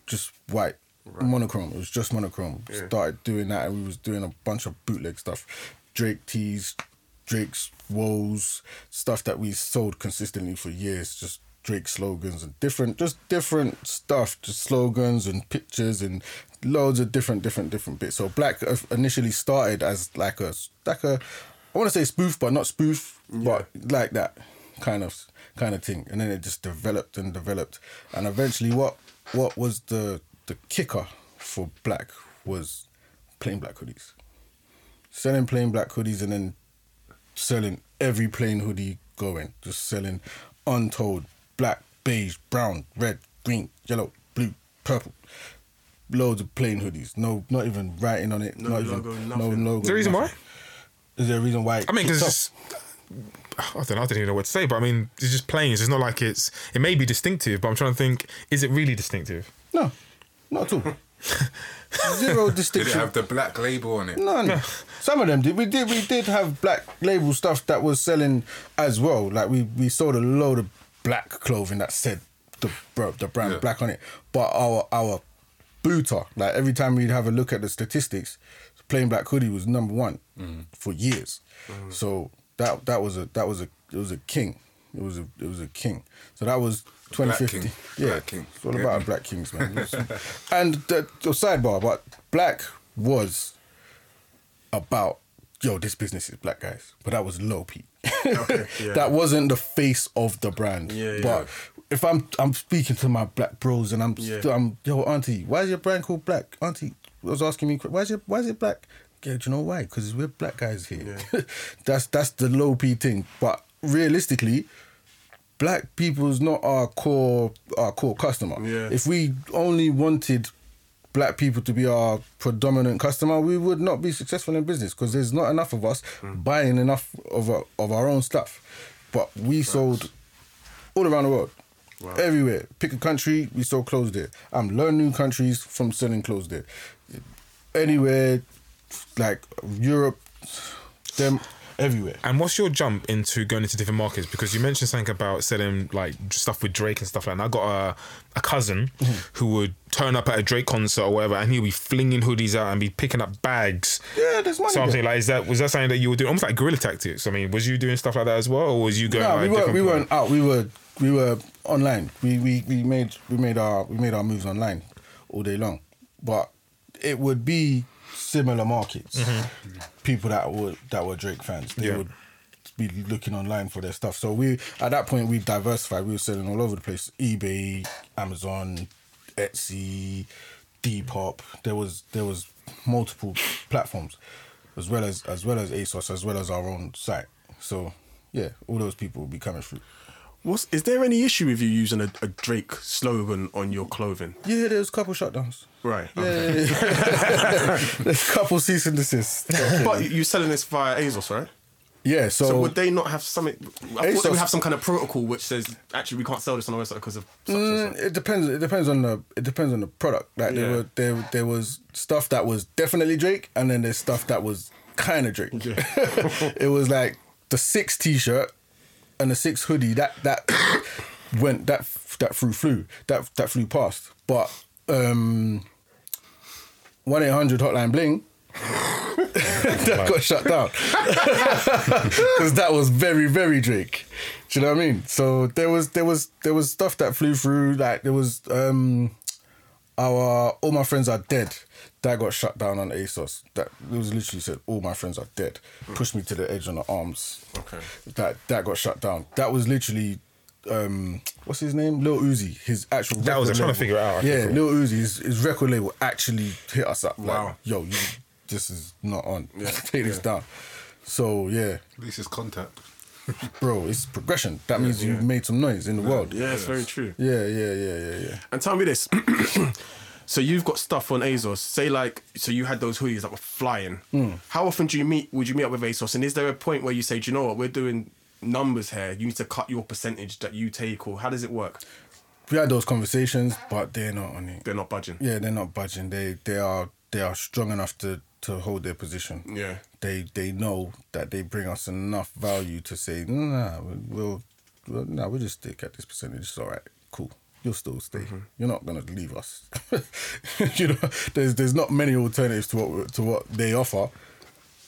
just white monochrome. It was just monochrome. Started doing that, and we was doing a bunch of bootleg stuff, Drake tees, Drake's woes, stuff that we sold consistently for years. Just Drake slogans and different, just different stuff, just slogans and pictures and loads of different, different, different bits. So Black initially started as like a like a I want to say spoof, but not spoof, but like that kind of kind of thing. And then it just developed and developed, and eventually, what what was the the kicker for Black was plain black hoodies, selling plain black hoodies, and then selling every plain hoodie going, just selling untold black, beige, brown, red, green, yellow, blue, purple. Loads of plain hoodies. No, not even writing on it. No not logo, even, no nothing. logo. Is there a reason why? nothing. Is there a reason why? it I mean, because? I don't know. I don't even know what to say. But I mean, it's just plain. It's not like it's. It may be distinctive, but I'm trying to think. Is it really distinctive? no, not at all. Zero distinction. Did it have the black label on it? None. Some of them did. We did. We did have black label stuff that was selling as well. Like we we sold a load of black clothing that said the bro, the brand Yeah. black on it. But our our booter, like every time we'd have a look at the statistics, plain black hoodie was number one mm. for years. Mm. So that that was a that was a it was a king. It was a it was a king. So that was Black 2050. king. Yeah, Black king. it's all Yeah. about black kings, man. and the, the sidebar, but black was about yo, this business is black guys, but that was low P. yeah. That wasn't the face of the brand. Yeah, yeah. But if I'm I'm speaking to my black bros and I'm Yeah. I'm yo auntie, why is your brand called black? Auntie was asking me why is your why is it black? Yeah, do you know why? Because we're black guys here. that's that's the low P thing. But realistically, black people's not our core our core customer. Yeah. If we only wanted black people to be our predominant customer, we would not be successful in business because there's not enough of us hmm. buying enough of our, of our own stuff. But we sold all around the world. Everywhere. Pick a country, we sold clothes there. I'm learning new countries from selling clothes there. Anywhere, like Europe, them everywhere. And what's your jump into going into different markets? Because you mentioned something about selling like stuff with Drake and stuff like that. And I got a, a cousin Mm-hmm. who would turn up at a Drake concert or whatever, and he'd be flinging hoodies out and be picking up bags. Yeah, there's money So I'm saying, like, is that was that something that you were doing, almost like guerrilla tactics? I mean, was you doing stuff like that as well, or was you going? No, like, we weren't. We weren't out. We were. We were online. We, we we made we made our we made our moves online all day long, but it would be similar markets. People that were that were Drake fans, they Yeah. would be looking online for their stuff. So we at that point we diversified. We were selling all over the place: eBay, Amazon, Etsy, Depop. There was there was multiple platforms, as well as as well as ASOS, as well as our own site. So yeah, all those people would be coming through. What's is there any issue with you using a, a Drake slogan on your clothing? Yeah, there's a couple shutdowns. Right. Yeah, yeah, yeah. there's a couple cease and desist. But you're selling this via ASOS, right? Yeah, so, So would they not have something? I thought they ASOS would have some kind of protocol which says actually we can't sell this on our website because of Mm, such. it depends. It depends on the. It depends on the product. Like there were there there was stuff that was definitely Drake, and then there's stuff that was kind of Drake. it was like the six t-shirt and the six hoodie that that went that that flew flew that that flew past, but um one eight hundred hotline bling. that got shut down because that was very very Drake. Do you know what I mean? So there was there was there was stuff that flew through. Like there was um our all my friends are dead. That got shut down on ASOS. That it was literally said all my friends are dead. Pushed me to the edge on the arms. Okay. That that got shut down. That was literally um what's his name? Lil Uzi. His actual That was- I'm trying to figure it out. Okay, Yeah. Lil Uzi, his, his record label actually hit us up. Like, Wow. yo, you, this is not on. Take this down. So yeah, At least it's contact. bro, it's progression. That means you've made some noise in the world. Yeah, it's very true. Yeah, yeah, yeah, yeah, yeah. And tell me this. so you've got stuff on ASOS. Say like, so you had those hoodies that were flying. Hmm. How often do you meet? Would you meet up with ASOS? And is there a point where you say, do you know what, we're doing numbers here. You need to cut your percentage that you take, or how does it work? We had those conversations, but they're not on it. They're not budging. Yeah, they're not budging. They they are they are strong enough to to hold their position. Yeah. They they know that they bring us enough value to say, nah, we'll, we'll nah, we'll just stick at this percentage. It's all right, cool. You'll still stay. Mm-hmm. You're not gonna leave us. you know, there's there's not many alternatives to what to what they offer,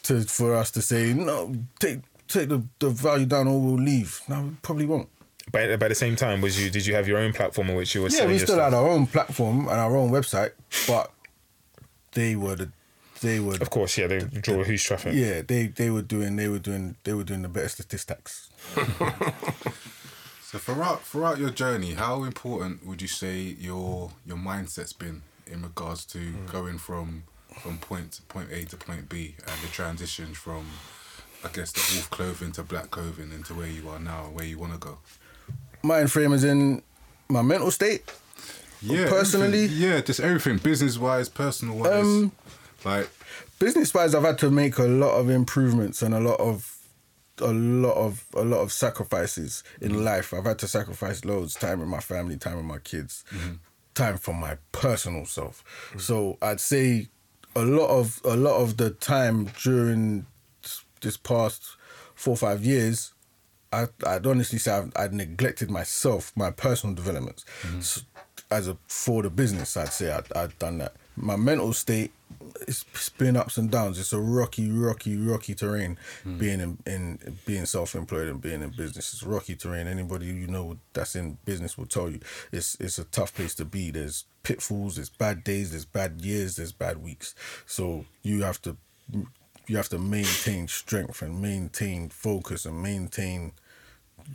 to for us to say no, take take the, the value down or we'll leave. No, we probably won't. But by the same time, was you did you have your own platform on which you were Yeah, selling we still stuff? had our own platform and our own website, but they were the they were Of course, yeah, they draw a huge traffic. yeah they they were doing they were doing they were doing the better statistics. So throughout throughout your journey, how important would you say your your mindset's been in regards to going from from point point A to point B and the transition from I guess the wolf clothing to black clothing into where you are now, where you want to go? Mind frame is in my mental state. Yeah, Personally? everything. yeah, just everything, business wise, personal wise, Um, like business wise I've had to make a lot of improvements and a lot of a lot of a lot of sacrifices in mm-hmm. life. I've had to sacrifice loads, time with my family, time with my kids, mm-hmm. time for my personal self. Mm-hmm. So I'd say a lot of a lot of the time during this past four or five years, I, I'd honestly say I've, I'd neglected myself, my personal developments. So, as a for the business, I'd say I'd, I'd done that. My mental state, it's, it's been ups and downs. It's a rocky, rocky, rocky terrain. Being in, in being self-employed and being in business, it's rocky terrain. Anybody you know that's in business will tell you it's it's a tough place to be. There's pitfalls, there's bad days, there's bad years, there's bad weeks. So you have to you have to maintain strength and maintain focus and maintain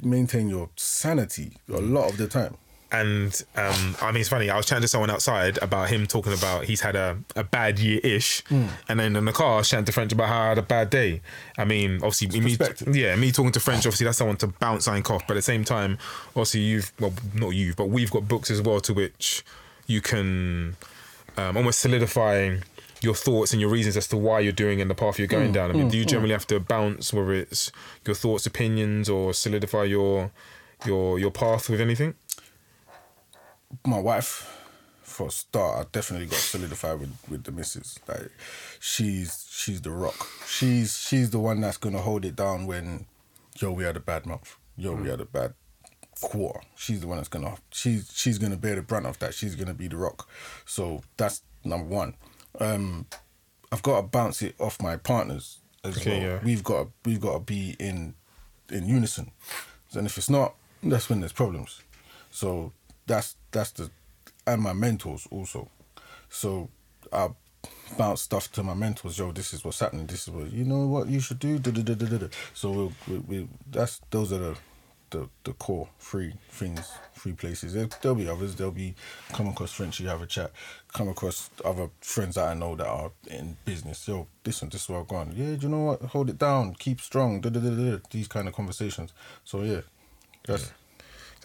maintain your sanity a lot of the time. And um, I mean, it's funny. I was chatting to someone outside about him talking about he's had a, a bad year ish, Hmm. and then in the car, I was chatting to French about how I had a bad day. I mean, obviously, me, yeah, me talking to French, obviously, that's someone to bounce something off. But at the same time, obviously, you've well, not you've, but we've got books as well to which you can um, almost solidify your thoughts and your reasons as to why you're doing and the path you're Hmm. going down. I mean, do you generally have to bounce whether it's your thoughts, opinions, or solidify your your your path with anything? My wife, for a start, I definitely got solidified with with the missus. Like, she's she's the rock. She's she's the one that's gonna hold it down when, yo, we had a bad month. Yo, we had a bad quarter. She's the one that's gonna she's she's gonna bear the brunt of that. She's gonna be the rock. So that's number one. Um, I've got to bounce it off my partners as Okay, well. yeah. We've got we've got to be in in unison. And if it's not, that's when there's problems. So that's that's the and my mentors also. So I bounce stuff to my mentors. Yo, this is what's happening. This is what you know. What you should do. Da, da, da, da, da. So we'll, we, we that's those are the the the core three things, three places. There, there'll be others. There'll be come across friends You have a chat. Come across other friends that I know that are in business. Yo, this one, this is where I've gone. Yeah, do you know what? Hold it down. Keep strong. These kind of conversations. So yeah, that's.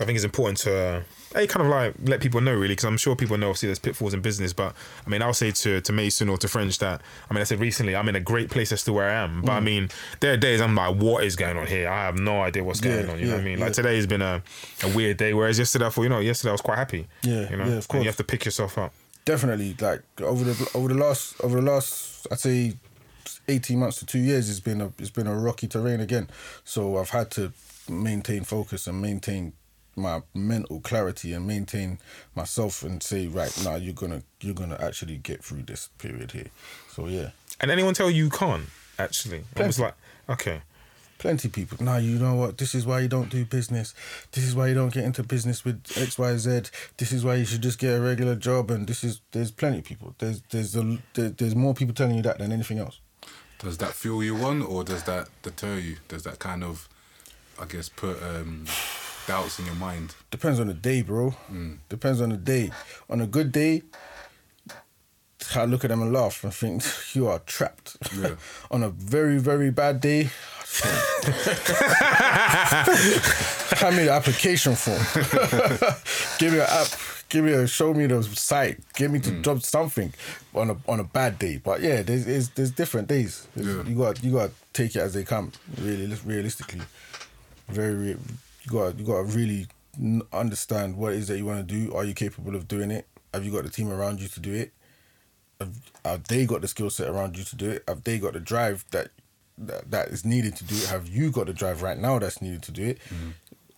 I think it's important to uh, kind of like let people know really because I'm sure people know obviously there's pitfalls in business but I mean I'll say to to Mason or to French that I mean I said recently I'm in a great place as to where I am but I Mm. mean there are days I'm like what is going on here I have no idea what's going Yeah, on you know what I mean yeah. like today has been a, a weird day whereas yesterday I thought you know yesterday I was quite happy Yeah, you know yeah, of and course. you have to pick yourself up definitely like over the over the last over the last I'd say eighteen months to two years it's been a it's been a rocky terrain again. So I've had to maintain focus and maintain my mental clarity and maintain myself and say right now you're gonna you're gonna actually get through this period here. So yeah. and anyone tell you you can't actually I was Plenty. like okay Plenty of people. Nah, you know what? This is why you don't do business. This is why you don't get into business with X, Y, Z. This is why you should just get a regular job. And this is there's plenty of people. There's there's a, there, there's more people telling you that than anything else. Does that fuel you on, or does that deter you? Does that kind of, I guess, put um, doubts in your mind? Depends on the day, bro. Mm. Depends on the day. On a good day, I look at them and laugh and think you are trapped. Yeah. on a very very bad day. Hand me the application form. give me an app. Give me a show me the site. Give me to mm. job something on a on a bad day. But yeah, there's there's, there's different days. There's- Yeah. You got you got to take it as they come. Really, realistically, very you got you got to really understand what it is that you want to do. Are you capable of doing it? Have you got the team around you to do it? Have, have they got the skill set around you to do it? Have they got the drive that, that that is needed to do it? Have you got the drive right now that's needed to do it? Mm-hmm.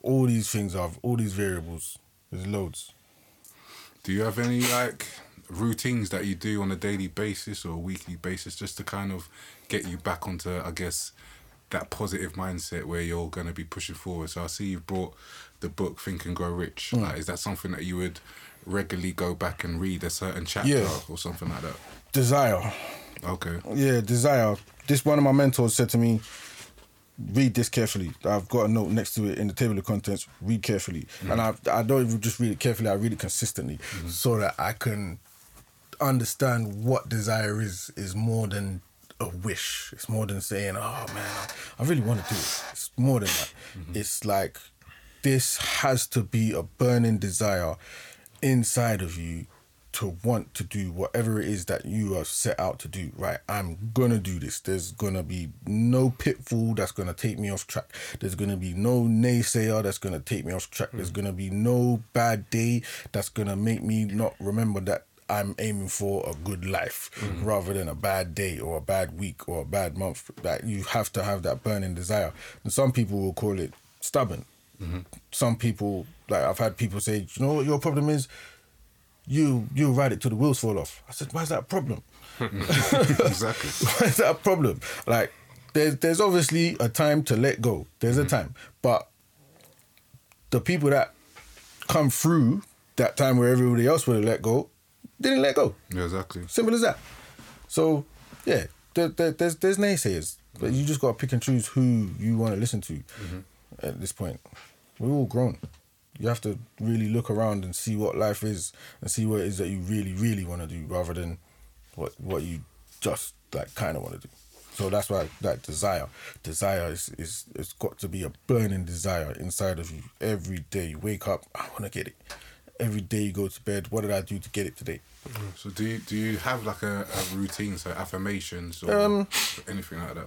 All these things are all these variables. There's loads. Do you have any like routines that you do on a daily basis or weekly basis just to kind of get you back onto, I guess, that positive mindset where you're going to be pushing forward? So I see you've brought the book Think and Grow Rich. Mm. Like, is that something that you would regularly go back and read a certain chapter Yeah. or something like that? Desire. Okay. Yeah, desire. This one of my mentors said to me, read this carefully. I've got a note next to it in the table of contents. Read carefully, mm. and I I don't even just read it carefully. I read it consistently, mm. so that I can understand what desire is. Is more than a wish. It's more than saying, "Oh man, I, really want to do it." It's more than that. Mm-hmm. It's like this has to be a burning desire inside of you to want to do whatever it is that you are set out to do, right? I'm gonna do this. There's gonna be no pitfall that's gonna take me off track. There's gonna be no naysayer that's gonna take me off track. There's hmm. gonna be no bad day that's gonna make me not remember that I'm aiming for a good life mm-hmm. rather than a bad day or a bad week or a bad month. That you have to have that burning desire. And some people will call it stubborn. Mm-hmm. Some people, like I've had people say, you know what your problem is? you you ride it till the wheels fall off. I said, why is that a problem? exactly. why is that a problem? Like, there's there's obviously a time to let go. There's a mm-hmm. time, but the people that come through that time where everybody else would have let go didn't let go. Yeah, exactly. Simple as that. So yeah, there, there, there's there's naysayers, but you just gotta pick and choose who you want to listen to. Mm-hmm. At this point, we're all grown. You have to really look around and see what life is, and see what it is that you really, really want to do, rather than what what you just like kind of want to do. So that's why that desire, desire is is it's got to be a burning desire inside of you every day. You wake up, I want to get it. Every day you go to bed, what did I do to get it today? So do you do you have like a, a routine, so affirmations or Um, anything like that?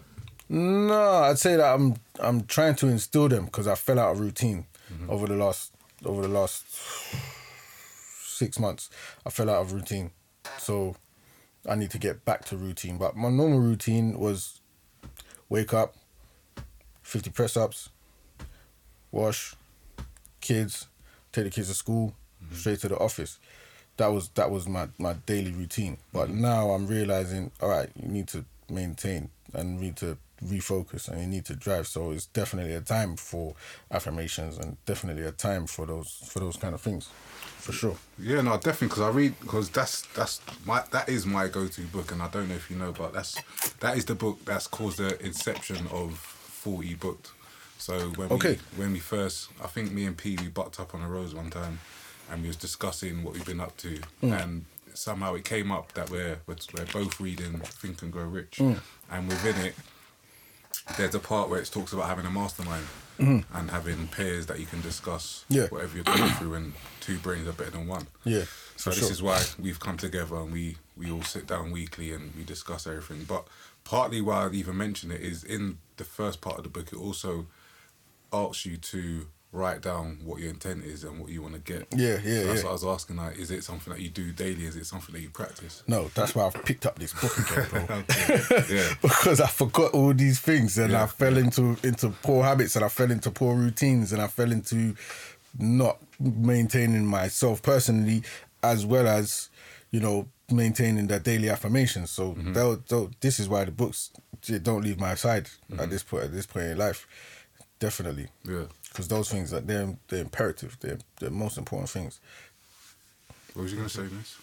No, I'd say that I'm I'm trying to instill them because I fell out of routine over the last over the last six months. I fell out of routine, so I need to get back to routine. But my normal routine was wake up, fifty press ups, wash, kids, take the kids to school, straight to the office. That was that was my, my daily routine. But mm-hmm. now I'm realizing, all right, you need to maintain and need to refocus and you need to drive. So it's definitely a time for affirmations and definitely a time for those for those kind of things, for sure. Yeah, no, definitely because I read because that's that's my that is my go-to book, and I don't know if you know, but that's that is the book that's caused the inception of Fully Booked. So when Okay. we when we first, I think me and P we bucked up on a rose one time, and we was discussing what we've been up to, mm. and somehow it came up that we're we're, we're both reading Think and Grow Rich, mm. and within it there's a part where it talks about having a mastermind mm. and having peers that you can discuss Yeah. whatever you're going through, and two brains are better than one. Yeah, So this sure. is why we've come together and we we all sit down weekly and we discuss everything. But partly why I even mention it is in the first part of the book, it also asks you to write down what your intent is and what you want to get. Yeah, yeah, So that's yeah. what I was asking. Like, is it something that you do daily? Is it something that you practice? No, that's why I've picked up this book again, bro. yeah. because I forgot all these things and I Yeah. fell into into poor habits and I fell into poor routines and I fell into not maintaining myself personally as well as you know maintaining the daily affirmations. So mm-hmm. they'll, they'll, this is why the books don't leave my side at mm-hmm. this point at this point in life. Definitely, Yeah. Because those things are they're they're imperative. They're the most important things. What was you gonna say, Miss?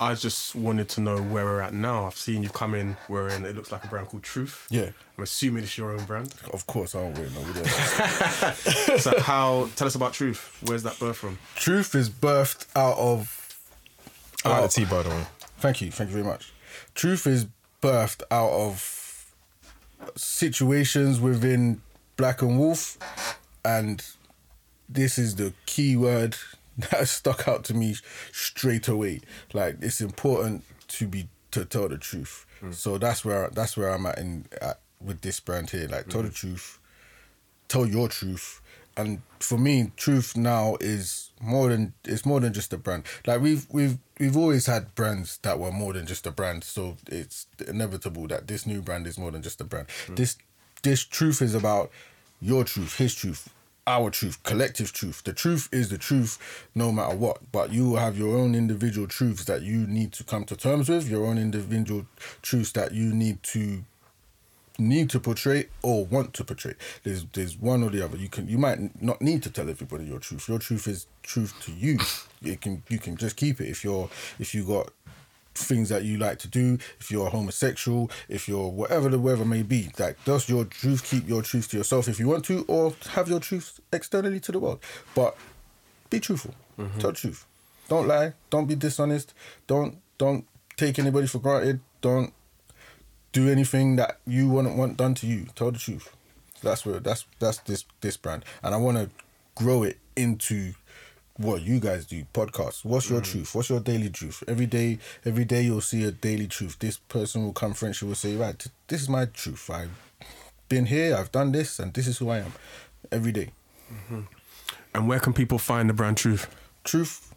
I just wanted to know where we're at now. I've seen you come in wearing it looks like a brand called Truth. Yeah. I'm assuming it's your own brand. Of course, I don't really know. We so how tell us about Truth. Where's that birth from? Truth is birthed out of I like out- the tea, by the way. Thank you. Thank you very much. Truth is birthed out of situations within Black and Wolf, and this is the key word that stuck out to me straight away. Like it's important to be to tell the truth. Hmm. So that's where that's where I'm at in at, with this brand here. Like tell the hmm. truth, tell your truth. And for me, truth now is more than it's more than just a brand. Like we've we've we've always had brands that were more than just a brand. So it's inevitable that this new brand is more than just a brand. Hmm. This this truth is about your truth, his truth, our truth, collective truth. The truth is the truth no matter what. But you will have your own individual truths that you need to come to terms with, your own individual truths that you need to need to portray or want to portray. There's there's one or the other. You can you might not need to tell everybody your truth. Your truth is truth to you. You can you can just keep it if you're if you got things that you like to do, if you're homosexual, if you're whatever the weather may be. Like does your truth keep your truth to yourself if you want to, or have your truth externally to the world. But be truthful. Mm-hmm. Tell the truth. Don't lie. Don't be dishonest. Don't don't take anybody for granted. Don't do anything that you wouldn't want done to you. Tell the truth. That's where that's that's this this brand, and I want to grow it into what you guys do podcasts. What's your mm. truth? What's your daily truth? Every day, every day you'll see a daily truth. This person will come French. Will say, right, this is my truth. I've been here. I've done this, and this is who I am. Every day, mm-hmm. And where can people find the brand Truth? truth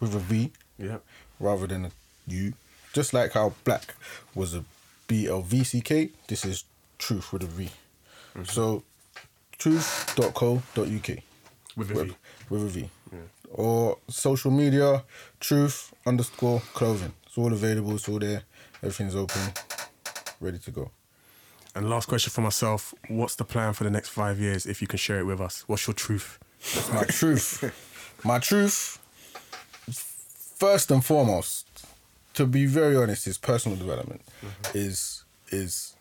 with a V Yeah. rather than a U. Just like how black was a B L V C K, this is truth with a V. Mm-hmm. So truth.co.uk. With a V. with a V. Or social media, truth underscore clothing. It's all available, it's all there. Everything's open, ready to go. And last question for myself: What's the plan for the next five years? If you can share it with us, what's your truth? My truth. My truth, first and foremost, to be very honest, is personal development. Mm-hmm. Is is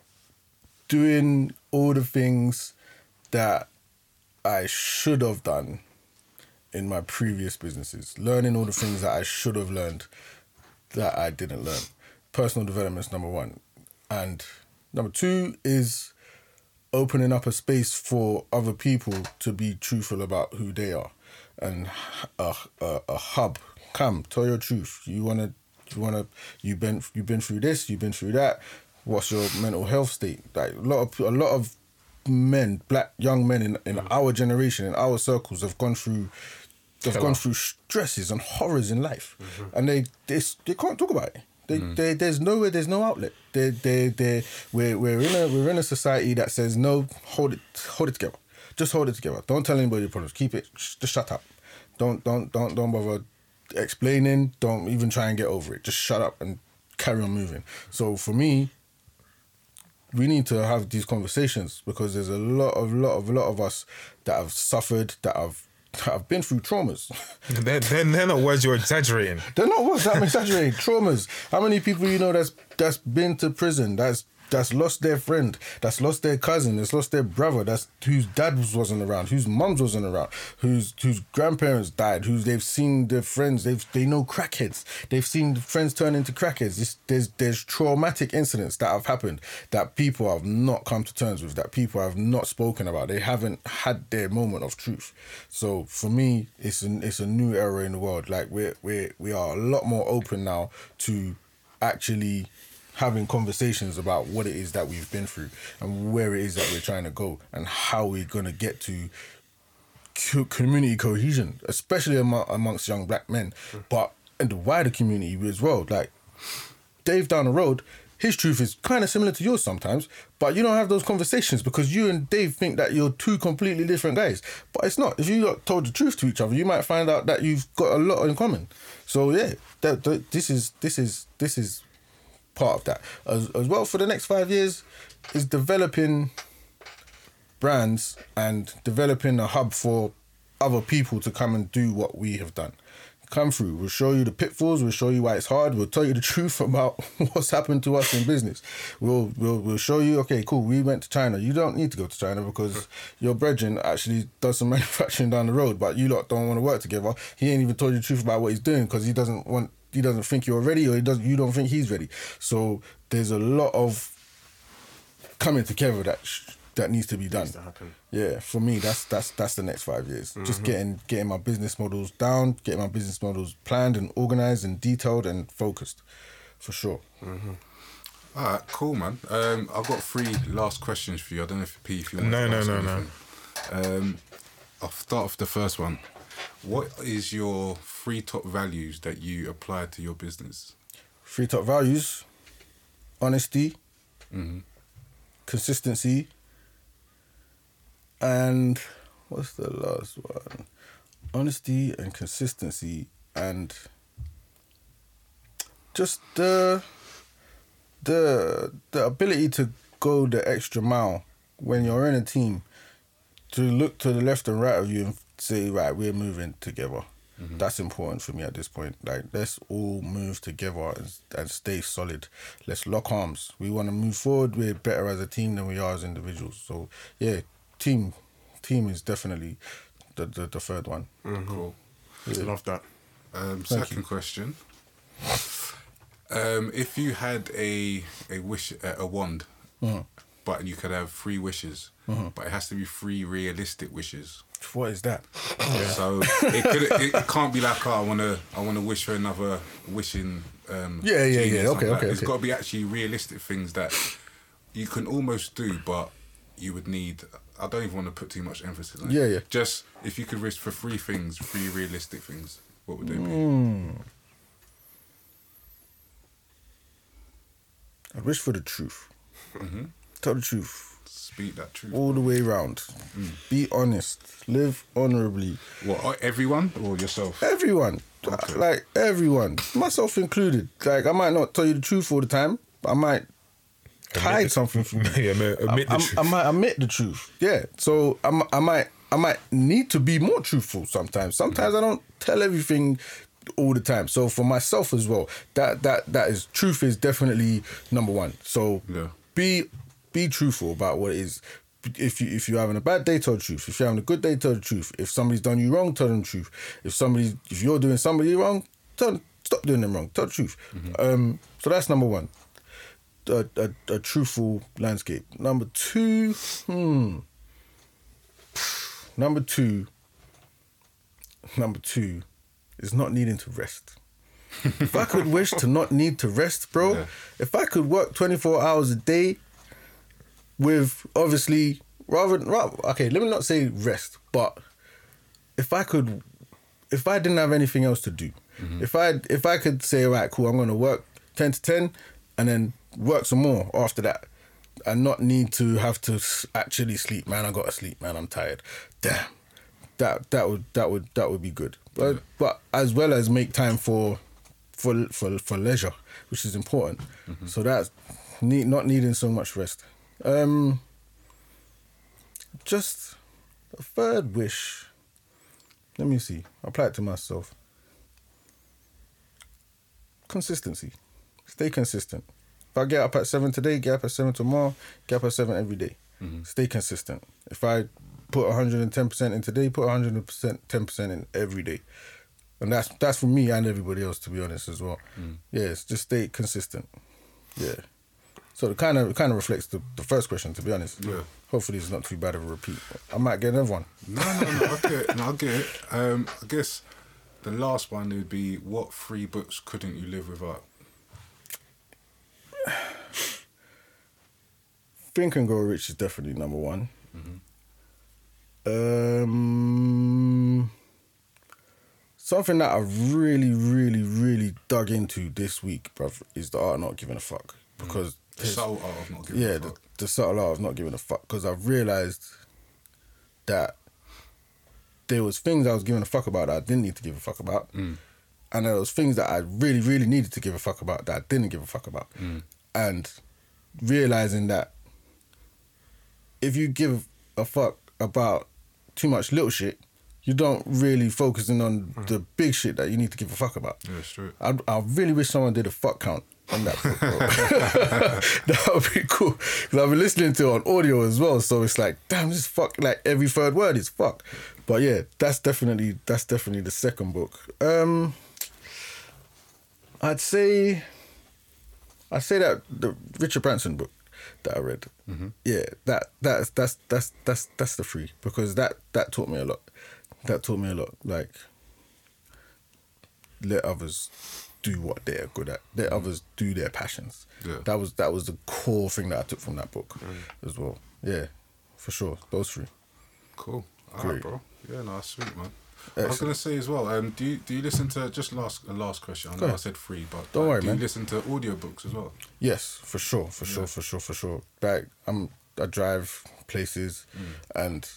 doing all the things that I should have done in my previous businesses. Learning all the things that I should have learned that I didn't learn. Personal development is number one. And number two is opening up a space for other people to be truthful about who they are and a, a, a hub come tell your truth you want to you want to you've been you've been through this you've been through that what's your mental health state like a lot of a lot of men black young men in, in our generation in our circles have gone through they've gone through stresses and horrors in life mm-hmm. and they, they they can't talk about it they, mm. they, there's nowhere, there's no outlet. They, they, they, we're, we're in a, we're in a society that says no, hold it, hold it together. Just hold it together. Don't tell anybody your problems. Keep it. sh- Just shut up. Don't, don't, don't, don't bother explaining. Don't even try and get over it. Just shut up and carry on moving. So for me, we need to have these conversations because there's a lot of, lot of, lot of us that have suffered, that have, have been through traumas. They're, they're, they're not words you're exaggerating. They're not words. I'm exaggerating. Traumas. How many people you know that's that's been to prison? That's that's lost their friend. That's lost their cousin. That's lost their brother. That's whose dad wasn't around. Whose mums wasn't around. Whose whose grandparents died. Whose they've seen their friends. They've they know crackheads. They've seen friends turn into crackheads. This, there's there's traumatic incidents that have happened that people have not come to terms with. That people have not spoken about. They haven't had their moment of truth. So for me, it's an it's a new era in the world. Like we're we we are a lot more open now to actually having conversations about what it is that we've been through and where it is that we're trying to go and how we're going to get to community cohesion, especially among, amongst young black men, but in the wider community as well. Like Dave down the road, his truth is kind of similar to yours sometimes, but you don't have those conversations because you and Dave think that you're two completely different guys. But it's not. If you told the truth to each other, you might find out that you've got a lot in common. So yeah, that, that this is this is this is part of that as, as well. For the next five years, is developing brands and developing a hub for other people to come and do what we have done. Come through. We'll show you the pitfalls. We'll show you why it's hard. We'll tell you the truth about what's happened to us in business. We'll we'll we'll show you. Okay, cool. We went to China. You don't need to go to China because your brethren actually does some manufacturing down the road, but you lot don't want to work together. He ain't even told you the truth about what he's doing because he doesn't want. He doesn't think you're ready, or he doesn't. You don't think he's ready. So there's a lot of coming together that sh- that needs to be done. to happen. Yeah, for me, that's that's that's the next five years. Just getting getting my business models down, getting my business models planned and organized and detailed and focused, for sure. All right, cool, man. Um, I've got three last questions for you. I don't know if P, if you want No, to no, ask no, no. Um, I'll start off the first one. What is your three top values that you apply to your business? Three top values: honesty, mm-hmm. consistency, and what's the last one? Honesty and consistency, and just the the the ability to go the extra mile when you're in a team to look to the left and right of you and say, right, we're moving together. That's important for me at this point. Like, let's all move together and, and stay solid. Let's lock arms. We want to move forward. We're better as a team than we are as individuals. So, yeah, team, team is definitely the the, the third one. Cool. Love that. Um, second question. Um, if you had a a wish uh, a wand, but you could have three wishes, but it has to be three realistic wishes. What is that? So it, could, it, it can't be like, oh, I want to I want to wish for another wishing. Um, Yeah, yeah, yeah. Okay, like okay, that. It's okay. got to be actually realistic things that you can almost do, but you would need. I don't even want to put too much emphasis on it. Yeah, yeah. Just if you could wish for three things, three realistic things, what would they be? Mm. I wish for the truth. Tell the truth Speak that truth. all the way around. Mm. Be honest. Live honorably. What, uh, everyone or yourself? Everyone, Okay. like everyone, myself included. Like I might not tell you the truth all the time. But I might hide something from you. yeah, admit, admit the truth. I might admit the truth. Yeah. So I'm, I might I might need to be more truthful sometimes. Sometimes mm. I don't tell everything all the time. So for myself as well, that that that is truth is definitely number one. So Yeah. be be truthful about what it is. If you if you're having a bad day, tell the truth. If you're having a good day, tell the truth. If somebody's done you wrong, tell them the truth. If somebody if you're doing somebody wrong, tell stop doing them wrong. Tell the truth. Um, so that's number one a, a, a truthful landscape. Number two, hmm. Number two, number two is not needing to rest. if I could wish to not need to rest, bro, Yeah. if I could work 24 hours a day with obviously rather, rather okay, let me not say rest, but if I could if I didn't have anything else to do, mm-hmm. if I if I could say, all right, cool, I'm gonna work ten to ten, and then work some more after that, and not need to have to actually sleep. Man, I gotta sleep. Man, I'm tired. Damn, that that would that would that would be good. But but as well as make time for for for for leisure, which is important. Mm-hmm. So that's need, not needing so much rest. Um, just a third wish. Let me see. Apply it to myself. Consistency. Stay consistent. If I get up at seven today, get up at seven tomorrow, get up at seven every day. Stay consistent. If I put 110% in today, put 100% 10% in every day. And that's that's for me and everybody else to be honest as well. Yes, just stay consistent. Yeah. So it kind of it kind of reflects the, the first question to be honest. Yeah. Hopefully it's not too bad of a repeat. I might get another one. No, no, no. I get it. No, I get it. Um, I guess the last one would be what three books couldn't you live without? Think and Grow Rich is definitely number one. Um, something that I really, really, really dug into this week, bruv, is the art of not giving a fuck. Because The subtle art of not giving yeah, a the, fuck. the subtle art of not giving a fuck. Because I've realized that there was things I was giving a fuck about that I didn't need to give a fuck about, mm. and there was things that I really, really needed to give a fuck about that I didn't give a fuck about, mm. and realizing that if you give a fuck about too much little shit, you don't really focusing on mm. the big shit that you need to give a fuck about. Yeah, it's true. I, I really wish someone did a fuck count on that book, that would be cool. Because I've been listening to it on audio as well, so it's like, damn, this fuck. Like every third word is fuck. But yeah, that's definitely that's definitely the second book. Um, I'd say, I'd say that the Richard Branson book that I read. Yeah, that that's that's that's that's that's the three because that that taught me a lot. That taught me a lot. Like let others do what they're good at. Let others do their passions. Yeah. That was that was the core thing that I took from that book as well. Yeah, for sure. Those three. Cool. All Great. right, bro. Yeah, no, sweet, man. I was gonna say as well. Um, do you do you listen to just last last question? I know I said free, but Don't uh, worry, do man. you listen to audiobooks as well? Yes, for sure, for sure, for sure, for sure. Like I'm, I drive places, and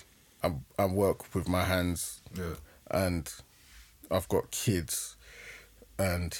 I'm, I work with my hands, Yeah. and I've got kids, and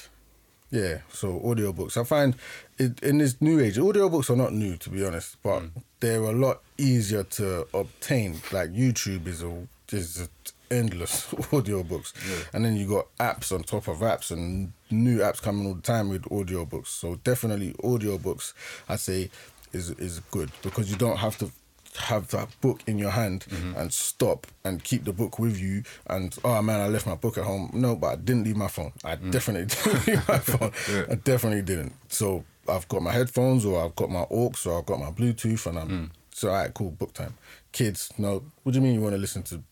Yeah, so audiobooks. I find it, in this new age, audiobooks are not new to be honest, but mm. they're a lot easier to obtain. Like YouTube is a is a endless audiobooks. And then you got apps on top of apps and new apps coming all the time with audiobooks. So definitely audiobooks I say is is good because you don't have to have that book in your hand mm-hmm. and stop and keep the book with you and oh man I left my book at home. No but I didn't leave my phone. I mm. definitely didn't leave my phone. I definitely didn't. So I've got my headphones or I've got my aux or I've got my Bluetooth and I'm mm. so alright cool book time. Kids no. What do you mean you want to listen to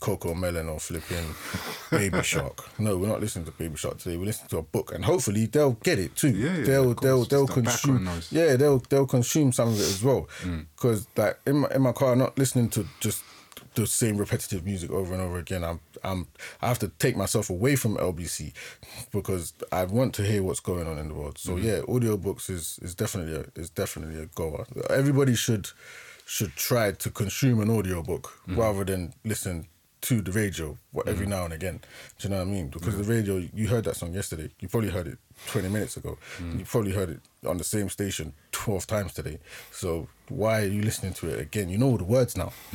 Cocomelon or flipping Baby Shark. No, we're not listening to Baby Shark today. We're listening to a book, and hopefully they'll get it too. Yeah, yeah, they'll they'll they'll consume. Yeah, they'll they'll consume some of it as well. Mm. Because like in my in my car, I'm not listening to just the same repetitive music over and over again. I'm I'm I have to take myself away from LBC because I want to hear what's going on in the world. So Mm-hmm. yeah, audiobooks is is definitely a is definitely a goer. Everybody should should try to consume an audiobook Mm-hmm. rather than listen to the radio what, every now and again. Do you know what I mean? Because the radio, you heard that song yesterday. You probably heard it 20 minutes ago. Mm. You probably heard it on the same station 12 times today. So why are you listening to it again? You know all the words now.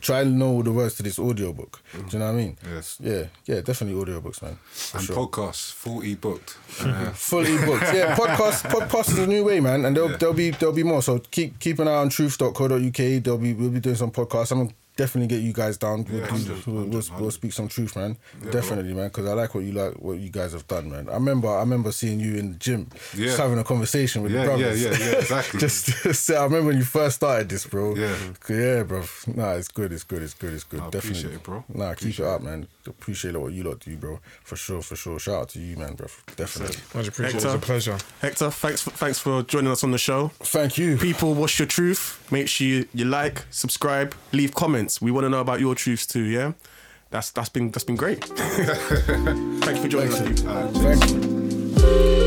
Try and know all the words to this audiobook. Do you know what I mean? Yes. Yeah, yeah, definitely audiobooks, man. And sure. podcasts, full e booked. Uh, Fully booked. Yeah, podcast podcast is a new way, man, and there'll Yeah. there'll be there'll be more. So keep keep an eye on truth.co.uk. There'll be we'll be doing some podcasts. I'm definitely get you guys down. We'll, Yeah, do- 100, we'll, we'll, we'll speak some truth, man. Yeah, definitely, man, because I like what you like what you guys have done, man. I remember I remember seeing you in the gym, Yeah. just having a conversation with Yeah, the yeah, brothers. yeah, yeah, exactly. just, just I remember when you first started this, bro. Yeah. yeah, bro. Nah, it's good. It's good. It's good. It's good. I definitely, appreciate it, bro. Nah, keep Appreciate it up, man. Appreciate what you lot do, bro. For sure, for sure. Shout out to you, man, bro. Definitely. Much appreciated. Hector. It's a pleasure. Hector, thanks for, thanks for joining us on the show. Thank you. People, what's your truth? Make sure you, you like, subscribe, leave comments. We want to know about your truths too. Yeah, that's that's been that's been great. Thank you for joining us. Thank you.